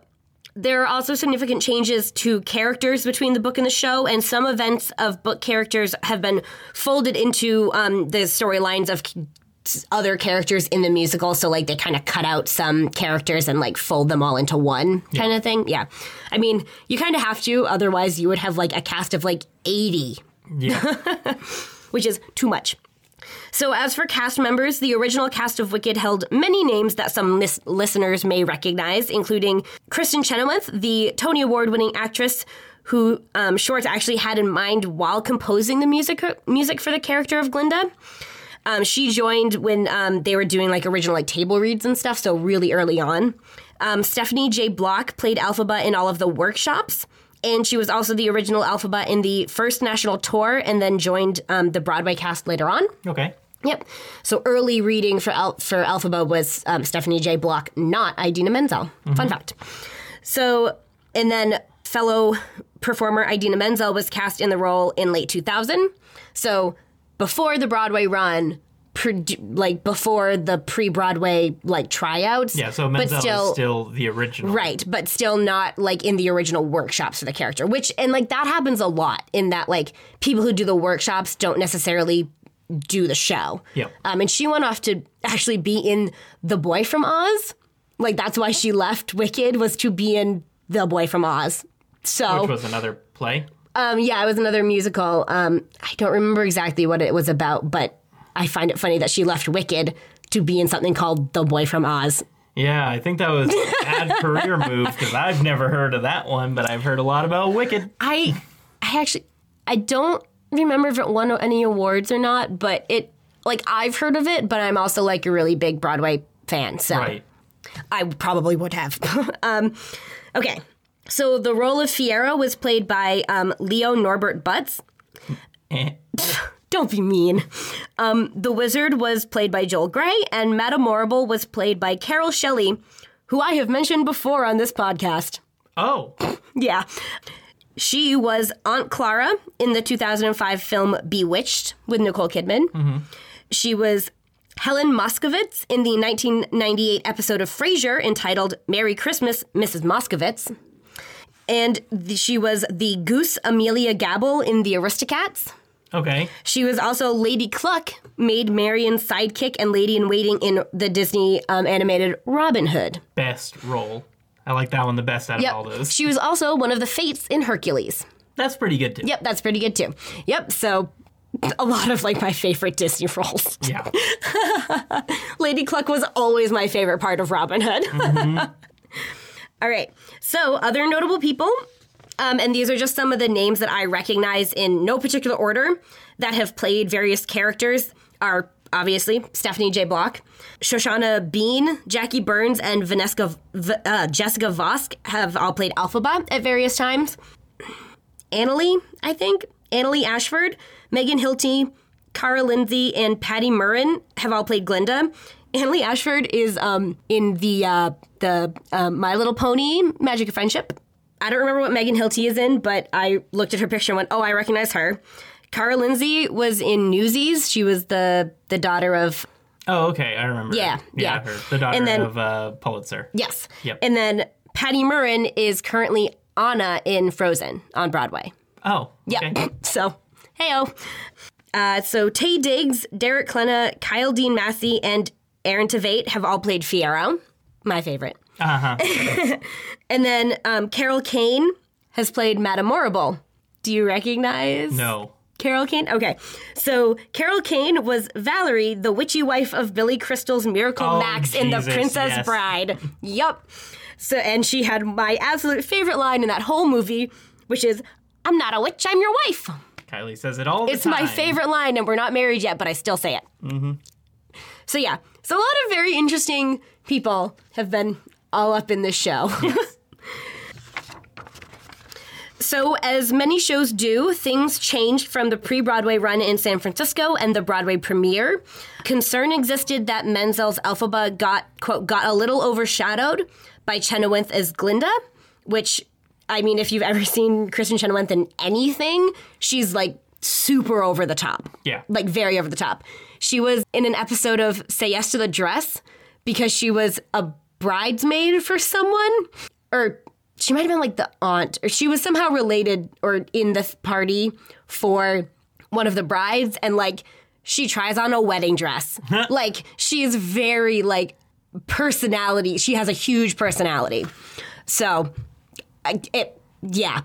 there are also significant changes to characters between the book and the show, and some events of book characters have been folded into um, the storylines of other characters in the musical. So, like, they kind of cut out some characters and like fold them all into one kind of thing. Yeah, I mean, you kind of have to, otherwise, you would have like a cast of like eighty yeah, which is too much. So, as for cast members, the original cast of Wicked held many names that some lis- listeners may recognize, including Kristin Chenoweth, the Tony Award winning actress who um, Schwartz actually had in mind while composing the music, music for the character of Glinda. Um, she joined when um, they were doing like original like table reads and stuff, so really early on. Um, Stephanie J. Block played Elphaba in all of the workshops, and she was also the original Elphaba in the first national tour, and then joined um, the Broadway cast later on. okay. Yep. So early reading for Al- for Elphaba was um, Stephanie J. Block, not Idina Menzel. Fun fact. So, and then fellow performer Idina Menzel was cast in the role in late 2000. So before the Broadway run, like before the pre-Broadway like tryouts. Yeah, so but Menzel still, is still the original. Right, but still not like in the original workshops for the character, which and like that happens a lot in that like people who do the workshops don't necessarily do the show. Yeah, Um, and she went off to actually be in The Boy from Oz. Like that's why she left Wicked was to be in The Boy from Oz. So Which was another play. Um, yeah, it was another musical. Um, I don't remember exactly what it was about, but I find it funny that she left Wicked to be in something called The Boy from Oz. Yeah, I think that was a bad career move because I've never heard of that one, but I've heard a lot about Wicked. I I actually I don't remember if it won any awards or not, but it like I've heard of it, but I'm also like a really big Broadway fan, so Right. I probably would have. um, okay, so the role of Fiyero was played by um, Leo Norbert Butts. Don't be mean. Um, the wizard was played by Joel Grey, and Madame Morrible was played by Carole Shelley, who I have mentioned before on this podcast. Oh, Yeah. She was Aunt Clara in the 2005 film Bewitched with Nicole Kidman. She was Helen Moskovitz in the 1998 episode of Frasier entitled Merry Christmas, Mrs. Moskovitz. And the, she was the goose Amelia Gabble in The Aristocats. okay. She was also Lady Cluck, Maid Marian's sidekick and lady in waiting in the Disney um, animated Robin Hood. Best role. I like that one the best out of all those. She was also one of the Fates in Hercules. That's pretty good too. Yep, that's pretty good too. Yep, so a lot of like my favorite Disney roles. Yeah. Lady Cluck was always my favorite part of Robin Hood. All right, so other notable people, um, and these are just some of the names that I recognize in no particular order that have played various characters are obviously Stephanie J. Block, Shoshana Bean, Jackie Burns, and Vanessa, uh, Jessica Vosk have all played Elphaba at various times. Annaleigh, I think, Annaleigh Ashford, Megan Hilty, Kara Lindsay, and Patti Murin have all played Glinda. Annaleigh Ashford is um, in the uh, the uh, My Little Pony Magic of Friendship. I don't remember what Megan Hilty is in, but I looked at her picture and went, "Oh, I recognize her." Kara Lindsay was in Newsies. She was the the daughter of Oh, okay. I remember. Yeah, yeah. Her, the daughter And then- of uh, Pulitzer. yes, Yep. and then Patti Murin is currently Anna in Frozen on Broadway. Oh, Yeah. So, heyo. Uh, so Taye Diggs, Derek Klena, Kyle Dean Massey, and Aaron Tveit have all played Fiyero, my favorite. Uh huh. And then um, Carol Kane has played Madame Morrible. Do you recognize No. Carol Kane? Okay. So Carol Kane was Valerie, the witchy wife of Billy Crystal's Miracle Oh, Max in The Princess yes. Bride. yup. So, and she had my absolute favorite line in that whole movie, which is, "I'm not a witch, I'm your wife." Kylie says it all the It's time. my favorite line, and we're not married yet, but I still say it. Mm-hmm. So yeah, so a lot of very interesting people have been all up in this show. So, as many shows do, things changed from the pre Broadway run in San Francisco and the Broadway premiere. Concern existed that Menzel's Elphaba got, quote, got a little overshadowed by Chenoweth as Glinda, which, I mean, if you've ever seen Kristin Chenoweth in anything, she's like super over the top. Yeah. Like very over the top. She was in an episode of Say Yes to the Dress because she was a bridesmaid for someone, or she might have been like the aunt, or she was somehow related or in this party for one of the brides, and like she tries on a wedding dress. like she is very like personality. She has a huge personality. So, I, it yeah,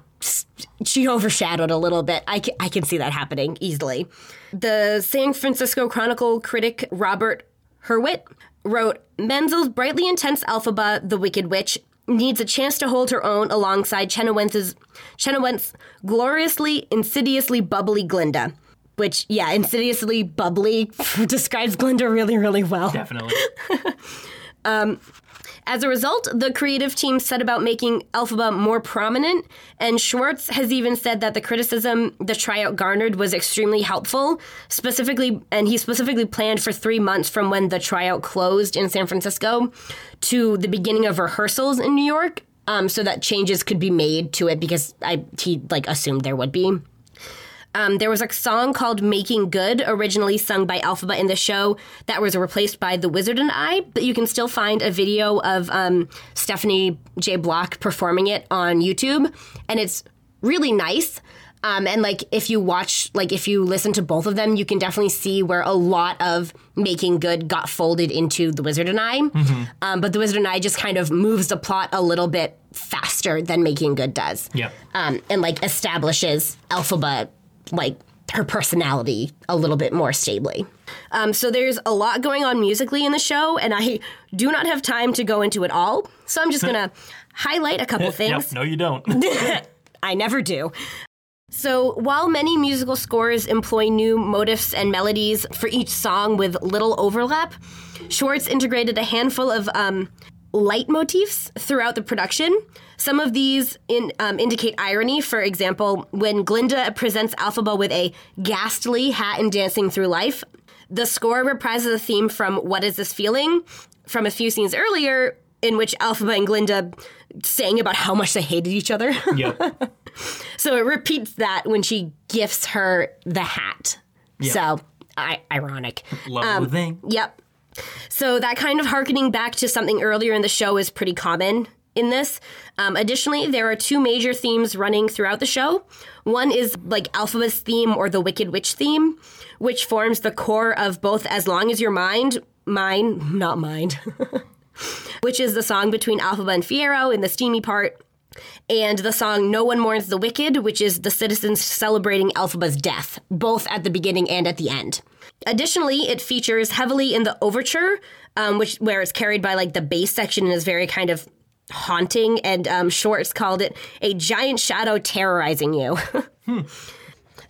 she overshadowed a little bit. I can, I can see that happening easily. The San Francisco Chronicle critic Robert Hurwitt wrote Menzel's brightly intense Elphaba, the Wicked Witch, needs a chance to hold her own alongside Chenoweth's, Chenoweth's gloriously, insidiously bubbly Glinda. Which, yeah, insidiously bubbly describes Glinda really, really well. Definitely. Um, As a result, the creative team set about making Elphaba more prominent, and Schwartz has even said that the criticism the tryout garnered was extremely helpful. Specifically, and he specifically planned for three months from when the tryout closed in San Francisco to the beginning of rehearsals in New York, um, so that changes could be made to it because I he like assumed there would be. Um, there was a song called Making Good, originally sung by Elphaba in the show, that was replaced by The Wizard and I, but you can still find a video of um, Stephanie J. Block performing it on YouTube, and it's really nice. Um, and like if you watch, like if you listen to both of them, you can definitely see where a lot of Making Good got folded into The Wizard and I. Um, but The Wizard and I just kind of moves the plot a little bit faster than Making Good does Yep. um, and like establishes Elphaba like her personality a little bit more stably. Um, so there's a lot going on musically in the show, and I do not have time to go into it all. So I'm just gonna highlight a couple things. Yep. No, you don't. I never do. So, while many musical scores employ new motifs and melodies for each song with little overlap, Schwartz integrated a handful of um, leitmotifs throughout the production. Some of these in, um, indicate irony. For example, when Glinda presents Elphaba with a ghastly hat and dancing through life, the score reprises a theme from What Is This Feeling? from a few scenes earlier, in which Elphaba and Glinda sang about how much they hated each other. yep. So it repeats that when she gifts her the hat. So I, ironic. Loathing. Yep. So that kind of harkening back to something earlier in the show is pretty common in this. Um, additionally, there are two major themes running throughout the show. One is like Elphaba's theme or the Wicked Witch theme, which forms the core of both As Long as Your Mind, mine, not mind, which is the song between Elphaba and Fiyero in the steamy part, and the song No One Mourns the Wicked, which is the citizens celebrating Elphaba's death, both at the beginning and at the end. Additionally, it features heavily in the overture, um, which where it's carried by like the bass section and is very kind of haunting. And um, Schwartz called it a giant shadow terrorizing you.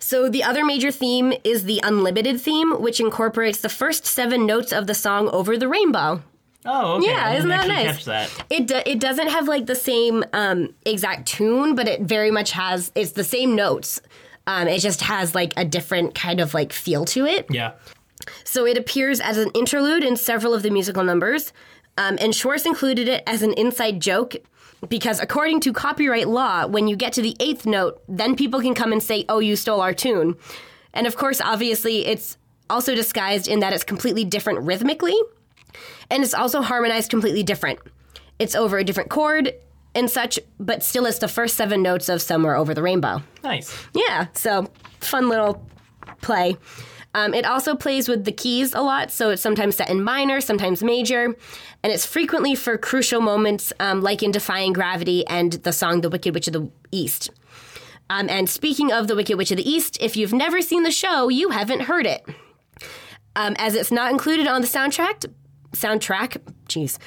So the other major theme is the unlimited theme, which incorporates the first seven notes of the song "Over the Rainbow." Oh, okay. Yeah, isn't that nice? That. It do, it doesn't have like the same um, exact tune, but it very much has. It's the same notes. Um, it just has like a different kind of like feel to it. Yeah. So it appears as an interlude in several of the musical numbers, um, and Schwartz included it as an inside joke because, according to copyright law, when you get to the eighth note, then people can come and say, "Oh, you stole our tune," and of course, obviously, it's also disguised in that it's completely different rhythmically, and it's also harmonized completely different. It's over a different chord and such, but still, it's the first seven notes of "Somewhere Over the Rainbow." Nice. Yeah, so fun little play. Um, it also plays with the keys a lot, so it's sometimes set in minor, sometimes major, and it's frequently for crucial moments um, like in Defying Gravity and the song The Wicked Witch of the East. Um, and speaking of The Wicked Witch of the East, if you've never seen the show, you haven't heard it. Um, as it's not included on the soundtrack, soundtrack, Jeez,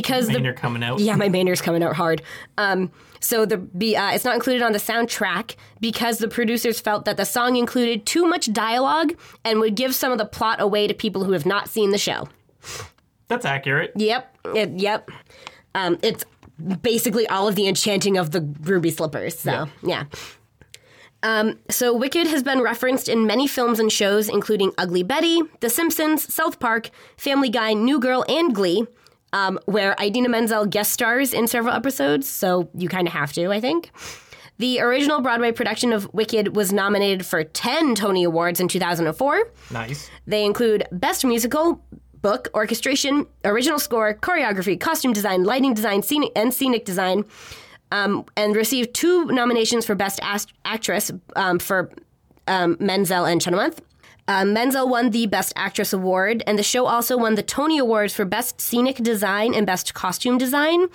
because the Maynard coming out. yeah, my Maynard's coming out hard. Um, so the be uh, it's not included on the soundtrack because the producers felt that the song included too much dialogue and would give some of the plot away to people who have not seen the show. That's accurate. Yep, it, yep. Um, it's basically all of the enchanting of the ruby slippers. So yeah. Um, so Wicked has been referenced in many films and shows, including Ugly Betty, The Simpsons, South Park, Family Guy, New Girl, and Glee. Um, where Idina Menzel guest stars in several episodes, so you kind of have to, I think. The original Broadway production of Wicked was nominated for 10 Tony Awards in 2004. Nice. They include Best Musical, Book, Orchestration, Original Score, Choreography, Costume Design, Lighting Design, scenic, and Scenic Design, um, and received two nominations for Best Ast- Actress um, for um, Menzel and Chenoweth. Uh, Menzel won the Best Actress award, and the show also won the Tony Awards for Best Scenic Design and Best Costume Design,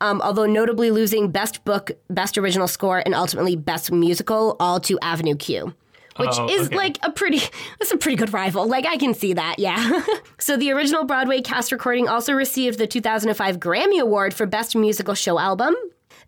um, although notably losing Best Book, Best Original Score, and ultimately Best Musical, all to Avenue Q which Oh, is okay. like a pretty that's a pretty good rival. Like i can see that yeah. So the original broadway cast recording also received the 2005 grammy award for best musical show album.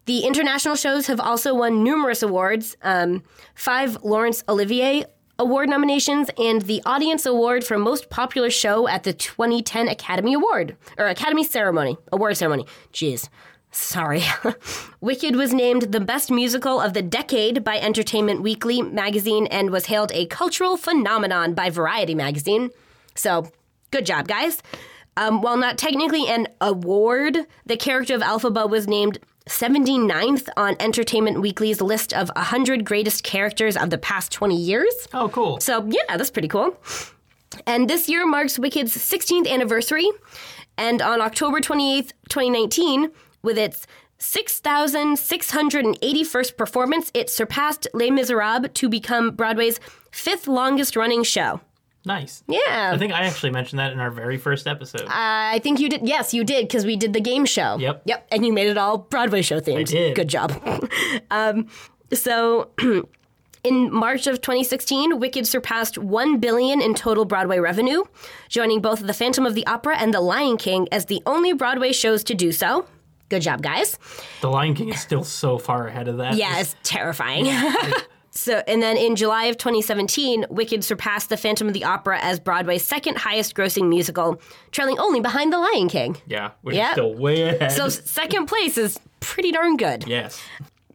The international shows have also won numerous awards. Um, five laurence olivier award nominations and the audience award for most popular show at the 2010 academy award or academy ceremony award ceremony jeez Sorry. Wicked was named the best musical of the decade by Entertainment Weekly magazine and was hailed a cultural phenomenon by Variety magazine. So, good job, guys. Um, while not technically an award, the character of Elphaba was named 79th on Entertainment Weekly's list of 100 greatest characters of the past 20 years. Oh, cool. So, yeah, that's pretty cool. And this year marks Wicked's 16th anniversary. And on October 28th, 2019, with its 6,681st performance, it surpassed Les Miserables to become Broadway's fifth longest running show. Nice. Yeah. I think I actually mentioned that in our very first episode. I think you did. Yes, you did because we did the game show. Yep. Yep. And you made it all Broadway show themed. I did. Good job. um, so. In March of 2016, Wicked surpassed 1 billion in total Broadway revenue, joining both The Phantom of the Opera and The Lion King as the only Broadway shows to do so. Good job, guys. the Lion King is still so far ahead of that. Yeah, it's terrifying. so, and then in July of 2017, Wicked surpassed The Phantom of the Opera as Broadway's second highest grossing musical, trailing only behind The Lion King. Yeah, which Yep. is still way ahead. So second place is pretty darn good. yes.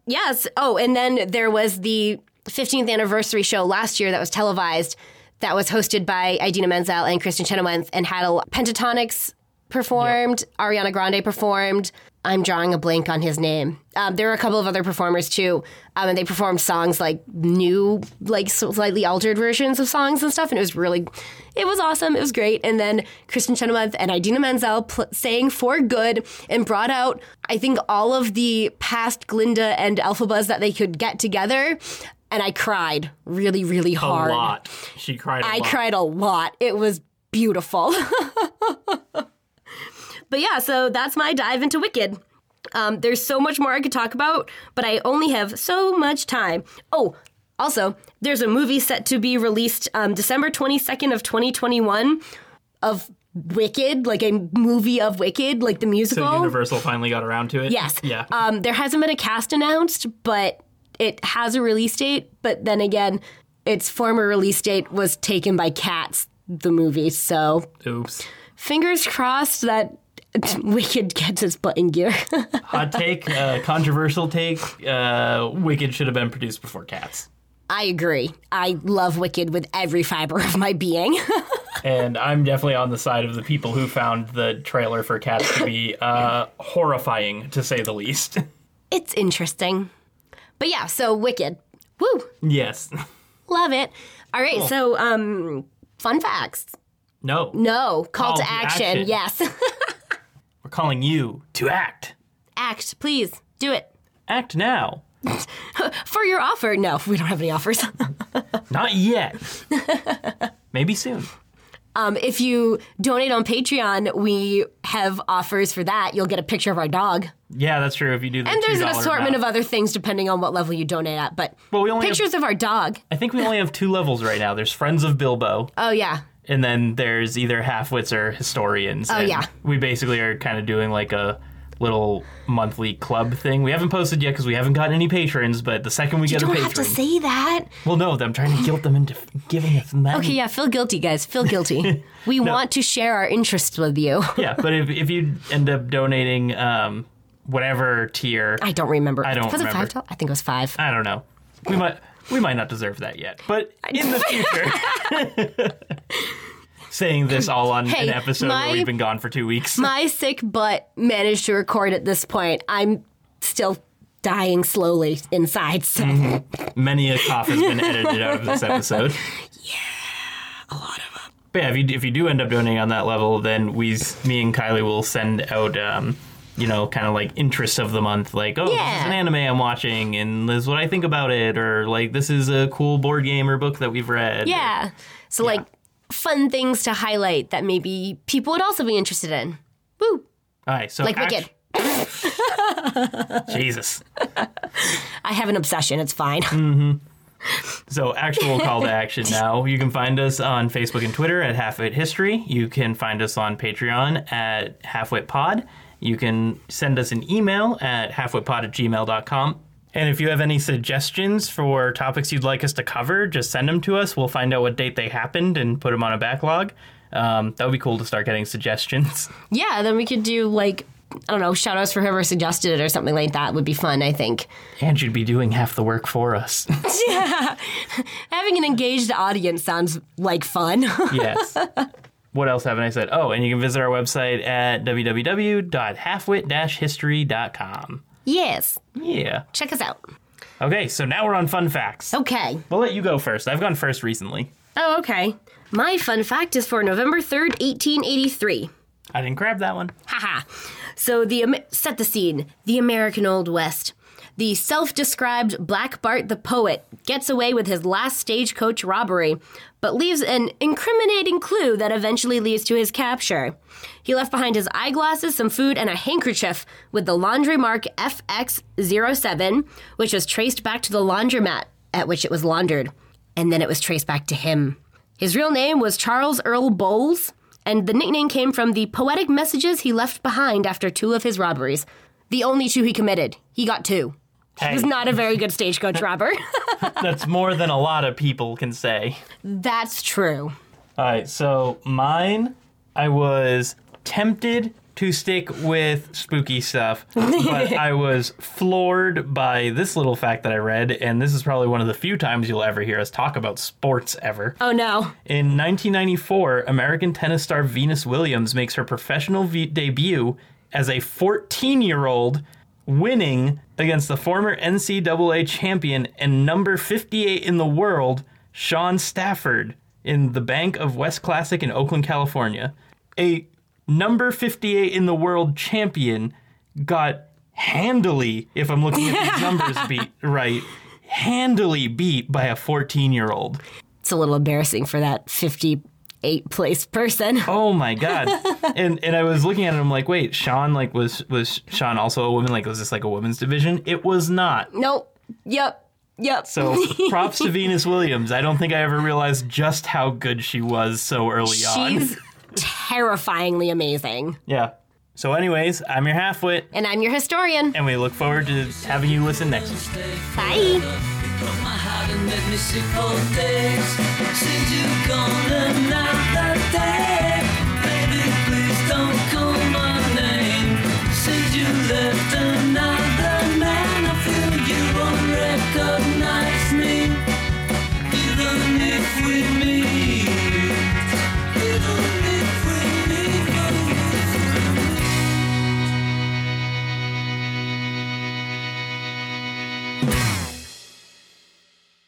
Yes. Oh, and then there was the 15th anniversary show last year that was televised that was hosted by Idina Menzel and Kristin Chenoweth and had a Pentatonix performed, Ariana Grande performed. I'm drawing a blank on his name. Um, there were a couple of other performers too, um, and they performed songs like new, like slightly altered versions of songs and stuff. And it was really, it was awesome. It was great. And then Kristin Chenoweth and Idina Menzel pl- sang for good and brought out, I think, all of the past Glinda and Elphabas that they could get together. And I cried really, really A hard. lot. She cried a I lot. I cried a lot. It was beautiful. but yeah, so that's my dive into Wicked. Um, there's so much more I could talk about, but I only have so much time. Oh, also, there's a movie set to be released um, December 22nd of 2021 of Wicked, like a movie of Wicked, like the musical. So Universal finally got around to it. Yes. Yeah. Um, there hasn't been a cast announced, but it has a release date. But then again, its former release date was taken by Cats, the movie. So Oops. fingers crossed that Wicked gets its butt in gear. Hot take, uh, controversial take. Uh, Wicked should have been produced before Cats. I agree. I love Wicked with every fiber of my being. And I'm definitely on the side of the people who found the trailer for Cats to be uh, horrifying, to say the least. it's interesting. But yeah, so Wicked. Woo! yes. Love it. All right, so um fun facts. No. No, call, Call to to action. action. Yes. Calling you to act. Act, please. Do it. Act now. For your offer. No, we don't have any offers. Not yet. Maybe soon. um, if you donate on Patreon, we have offers for that. You'll get a picture of our dog. Yeah, that's true. If you do the And there's an $2 assortment amount. of other things depending on what level you donate at. But Well, we only have- pictures of our dog. I think we only have two levels right now. There's Friends of Bilbo, Oh, yeah. And then there's either halfwits or historians. Oh, and yeah. we basically are kind of doing like a little monthly club thing. We haven't posted yet because we haven't gotten any patrons. But the second we You get a don't patron, have to say that. well, no, I'm trying to guilt them into giving us money. Okay, yeah, feel guilty, guys. Feel guilty. we want to share our interests with you. yeah, but if if you end up donating um, whatever tier, I don't remember. I don't Was it remember. five? dollars? I think it was five. I don't know. We might we might not deserve that yet, but in the future. Saying this all on Hey, an episode my- where we've been gone for two weeks. My sick butt managed to record at this point. I'm still dying slowly inside. So Many a cough has been edited out of this episode. Yeah, a lot of them. But yeah, if you if you do end up donating on that level, then we, me and Kylie will send out. Um, you know, kind of like interests of the month, like, oh, this is an anime I'm watching, and this is what I think about it, or like, this is a cool board game or book that we've read. yeah, so like fun things to highlight that maybe people would also be interested in. Woo! All right, so Like act- Wicked. Jesus. I have an obsession. It's fine. Mm-hmm. So, actual call to action now. You can find us on Facebook and Twitter at Halfwit History. You can find us on Patreon at Halfwit Pod. You can send us an email at halfwitpod at gmail.com. And if you have any suggestions for topics you'd like us to cover, just send them to us. We'll find out what date they happened and put them on a backlog. Um, that would be cool to start getting suggestions. yeah, then we could do like I don't know, shout outs for whoever suggested it or something like that would be fun, I think. And you'd be doing half the work for us. yeah. Having an engaged audience sounds like fun. yes. What else haven't I said? Oh, and you can visit our website at www.halfwit-history.com. yes. Yeah. Check us out. Okay, so now we're on fun facts. Okay. We'll let you go first. I've gone first recently. Oh, okay. My fun fact is for November 3rd, 1883. I didn't grab that one. Haha. So the set the scene. The American Old West. The self-described Black Bart the poet gets away with his last stagecoach robbery, but leaves an incriminating clue that eventually leads to his capture. He left behind his eyeglasses, some food, and a handkerchief with the laundry mark FX07, which was traced back to the laundromat at which it was laundered, and then it was traced back to him. His real name was Charles Earl Bowles, and the nickname came from the poetic messages he left behind after two of his robberies. The only two he committed. He got two. He was not a very good stagecoach robber. That's more than a lot of people can say. That's true. All right, so mine, I was tempted to stick with spooky stuff, but I was floored by this little fact that I read, and this is probably one of the few times you'll ever hear us talk about sports ever. Oh no. In 1994, American tennis star Venus Williams makes her professional v- debut as a 14 year old, winning against the former NCAA champion and number 58 in the world, Shaun Stafford, in the Bank of West Classic in Oakland, California. A number 58 in the world champion got handily, if I'm looking at these numbers beat right, handily beat by a 14 year old. It's a little embarrassing for that 58 place person. Oh my god! and and I was looking at it. I'm like, wait, Sean like was was Sean also a woman? Like, was this like a women's division? It was not. Nope. Yep. Yep. So props to Venus Williams. I don't think I ever realized just how good she was so early on. She's terrifyingly amazing. Yeah. So, anyways, I'm your halfwit, And I'm your historian. and we look forward to having you listen next week. Bye and let me sit for days. Since you've gone and not that day. Baby, please don't call my name. Since you left another man I feel you won't recognize